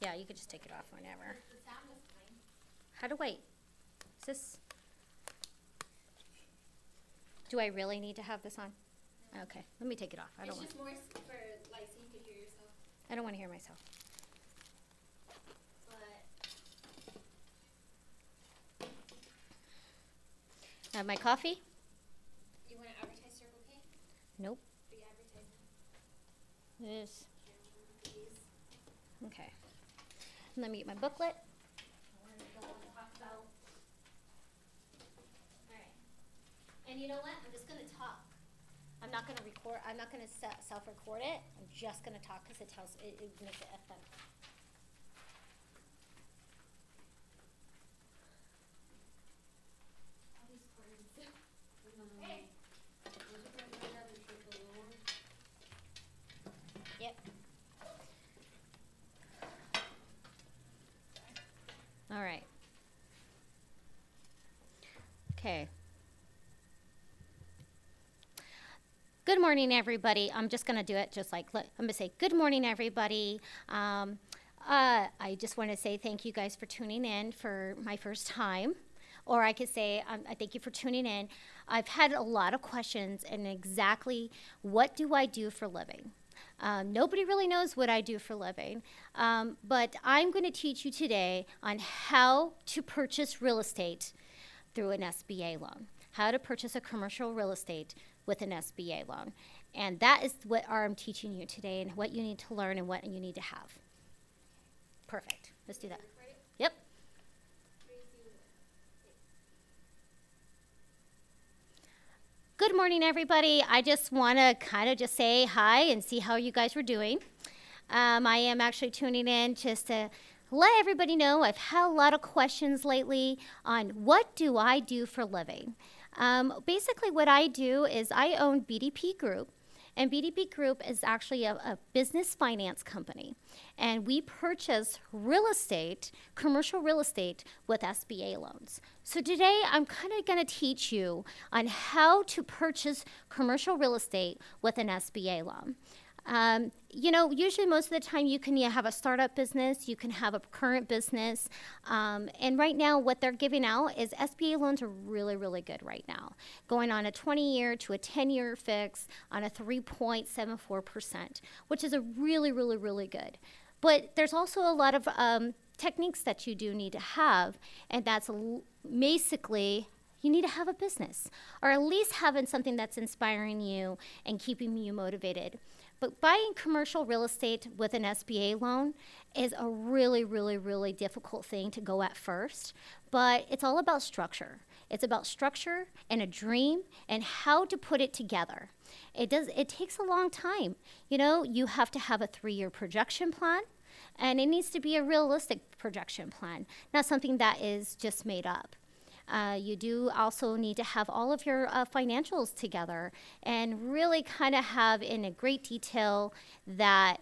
Yeah, you could just take it off whenever. How do I, is this? Do I really need to have this on? Okay, let me take it off. I don't It's want, just more for like so you could hear yourself. I don't want to hear myself. But Uh, my coffee? you want to advertise Circle K? Nope. Free advertisement. This, okay. Let me get my booklet. And. You know what? I'm just gonna talk. I'm not gonna record, I'm not gonna self-record it. I'm just gonna talk because it tells, it, it makes it FM. All these words. Hey. Yep. All right. Okay. Good morning, everybody. I'm just going to do it just like, I'm going to say, Good morning, everybody. Um, uh, I just want to say thank you guys for tuning in for my first time. Or I could say, um, I thank you for tuning in. I've had a lot of questions and exactly what do I do for living? Um, nobody really knows what I do for living, um, but I'm going to teach you today on how to purchase real estate through an SBA loan. How to purchase a commercial real estate with an SBA loan. And that is what I'm teaching you today and what you need to learn and what you need to have. Perfect. Let's do that. Yep. Good morning, everybody. I just want to kind of just say hi and see how you guys were doing. Um, I am actually tuning in just to let everybody know I've had a lot of questions lately on what do I do for living. Um, basically, what I do is I own BDP Group, and BDP Group is actually a, a business finance company. And we purchase real estate, commercial real estate, with SBA loans. So today I'm kind of going to teach you on how to purchase commercial real estate with an SBA loan. Um, you know, usually most of the time you can have a startup business, you can have a current business. Um, and right now, what they're giving out is SBA loans are really, really good right now, going on a 20 year to a 10 year fix on a 3.74%, which is a really, really, really good. But there's also a lot of um, techniques that you do need to have, and that's basically you need to have a business or at least having something that's inspiring you and keeping you motivated. But buying commercial real estate with an SBA loan is a really, really, really difficult thing to go at first, but it's all about structure. It's about structure and a dream and how to put it together. It does it takes a long time. You know, you have to have a 3-year projection plan and it needs to be a realistic projection plan, not something that is just made up. Uh, you do also need to have all of your uh, financials together and really kind of have in a great detail that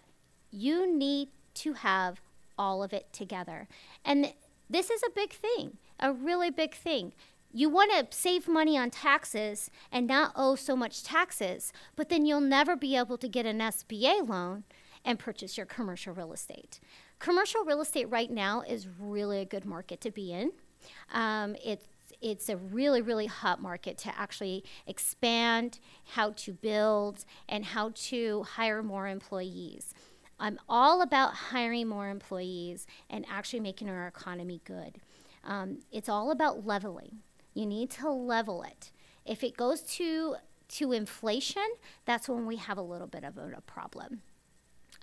you need to have all of it together. And this is a big thing, a really big thing. You want to save money on taxes and not owe so much taxes, but then you'll never be able to get an SBA loan and purchase your commercial real estate. Commercial real estate right now is really a good market to be in. Um, it's a really really hot market to actually expand how to build and how to hire more employees. I'm all about hiring more employees and actually making our economy good. Um, it's all about leveling. You need to level it. If it goes to to inflation that's when we have a little bit of a, a problem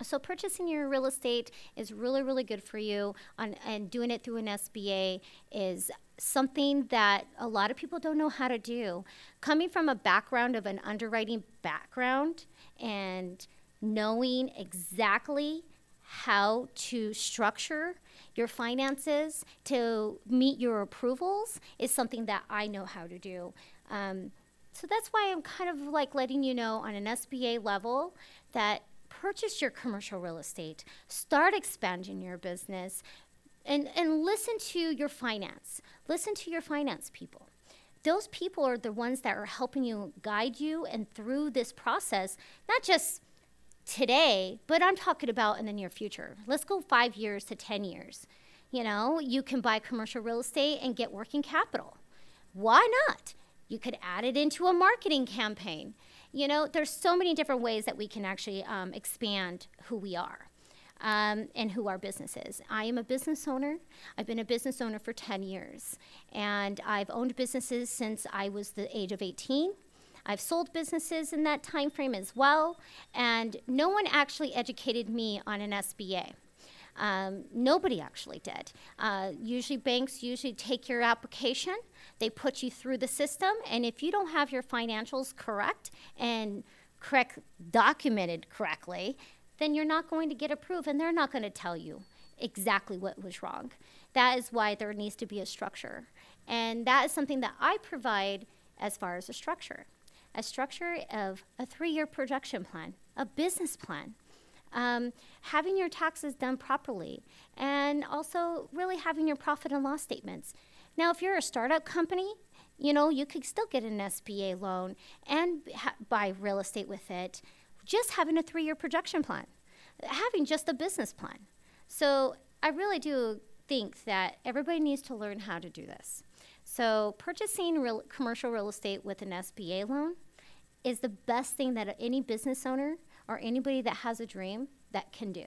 so purchasing your real estate is really, really good for you, on, and doing it through an SBA is something that a lot of people don't know how to do. Coming from a background of an underwriting background and knowing exactly how to structure your finances to meet your approvals is something that I know how to do. Um, so that's why I'm kind of like letting you know on an SBA level that purchase your commercial real estate, start expanding your business, and, and listen to your finance. Listen to your finance people. Those people are the ones that are helping you guide you and through this process, not just today, but I'm talking about in the near future. Let's go five years to 10 years. You know, you can buy commercial real estate and get working capital. Why not? You could add it into a marketing campaign. You know, there's so many different ways that we can actually um, expand who we are. Um, and who our business is. I am a business owner. I've been a business owner for 10 years, and I've owned businesses since I was the age of 18. I've sold businesses in that time frame as well, and no one actually educated me on an SBA. Um, nobody actually did. Uh, usually, banks usually take your application, they put you through the system, and if you don't have your financials correct and correct documented correctly, then you're not going to get approved, and they're not going to tell you exactly what was wrong. That is why there needs to be a structure, and that is something that I provide as far as a structure a structure of a three year production plan, a business plan, um, having your taxes done properly, and also really having your profit and loss statements. Now, if you're a startup company, you know, you could still get an SBA loan and ha- buy real estate with it, just having a three year projection plan, having just a business plan. So, I really do think that everybody needs to learn how to do this. So, purchasing real, commercial real estate with an SBA loan is the best thing that any business owner or anybody that has a dream that can do.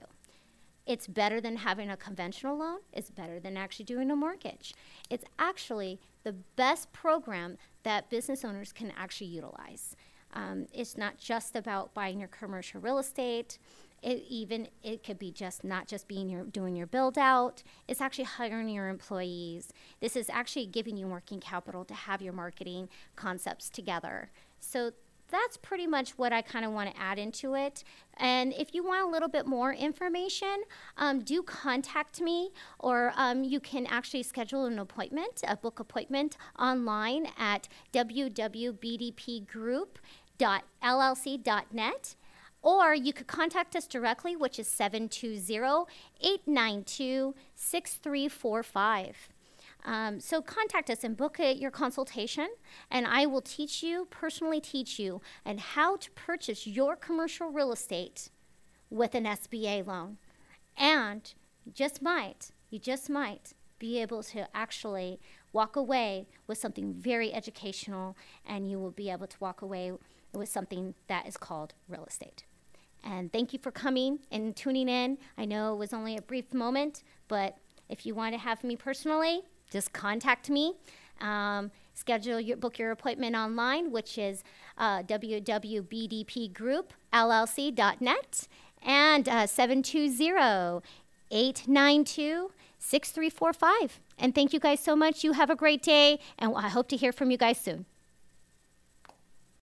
It's better than having a conventional loan. It's better than actually doing a mortgage. It's actually the best program that business owners can actually utilize. Um, it's not just about buying your commercial real estate. It even it could be just not just being your doing your build out. It's actually hiring your employees. This is actually giving you working capital to have your marketing concepts together. So that's pretty much what I kind of want to add into it. And if you want a little bit more information, um, do contact me, or um, you can actually schedule an appointment, a book appointment online at www.bdpgroup.llc.net. Or you could contact us directly, which is 720 892 6345. Um, so contact us and book a, your consultation, and I will teach you, personally teach you, and how to purchase your commercial real estate with an SBA loan. And just might, you just might be able to actually walk away with something very educational, and you will be able to walk away with something that is called real estate. And thank you for coming and tuning in. I know it was only a brief moment, but if you want to have me personally, just contact me. Um, schedule your book your appointment online, which is uh, www.bdpgroupllc.net and uh, 720 892 6345. And thank you guys so much. You have a great day, and I hope to hear from you guys soon.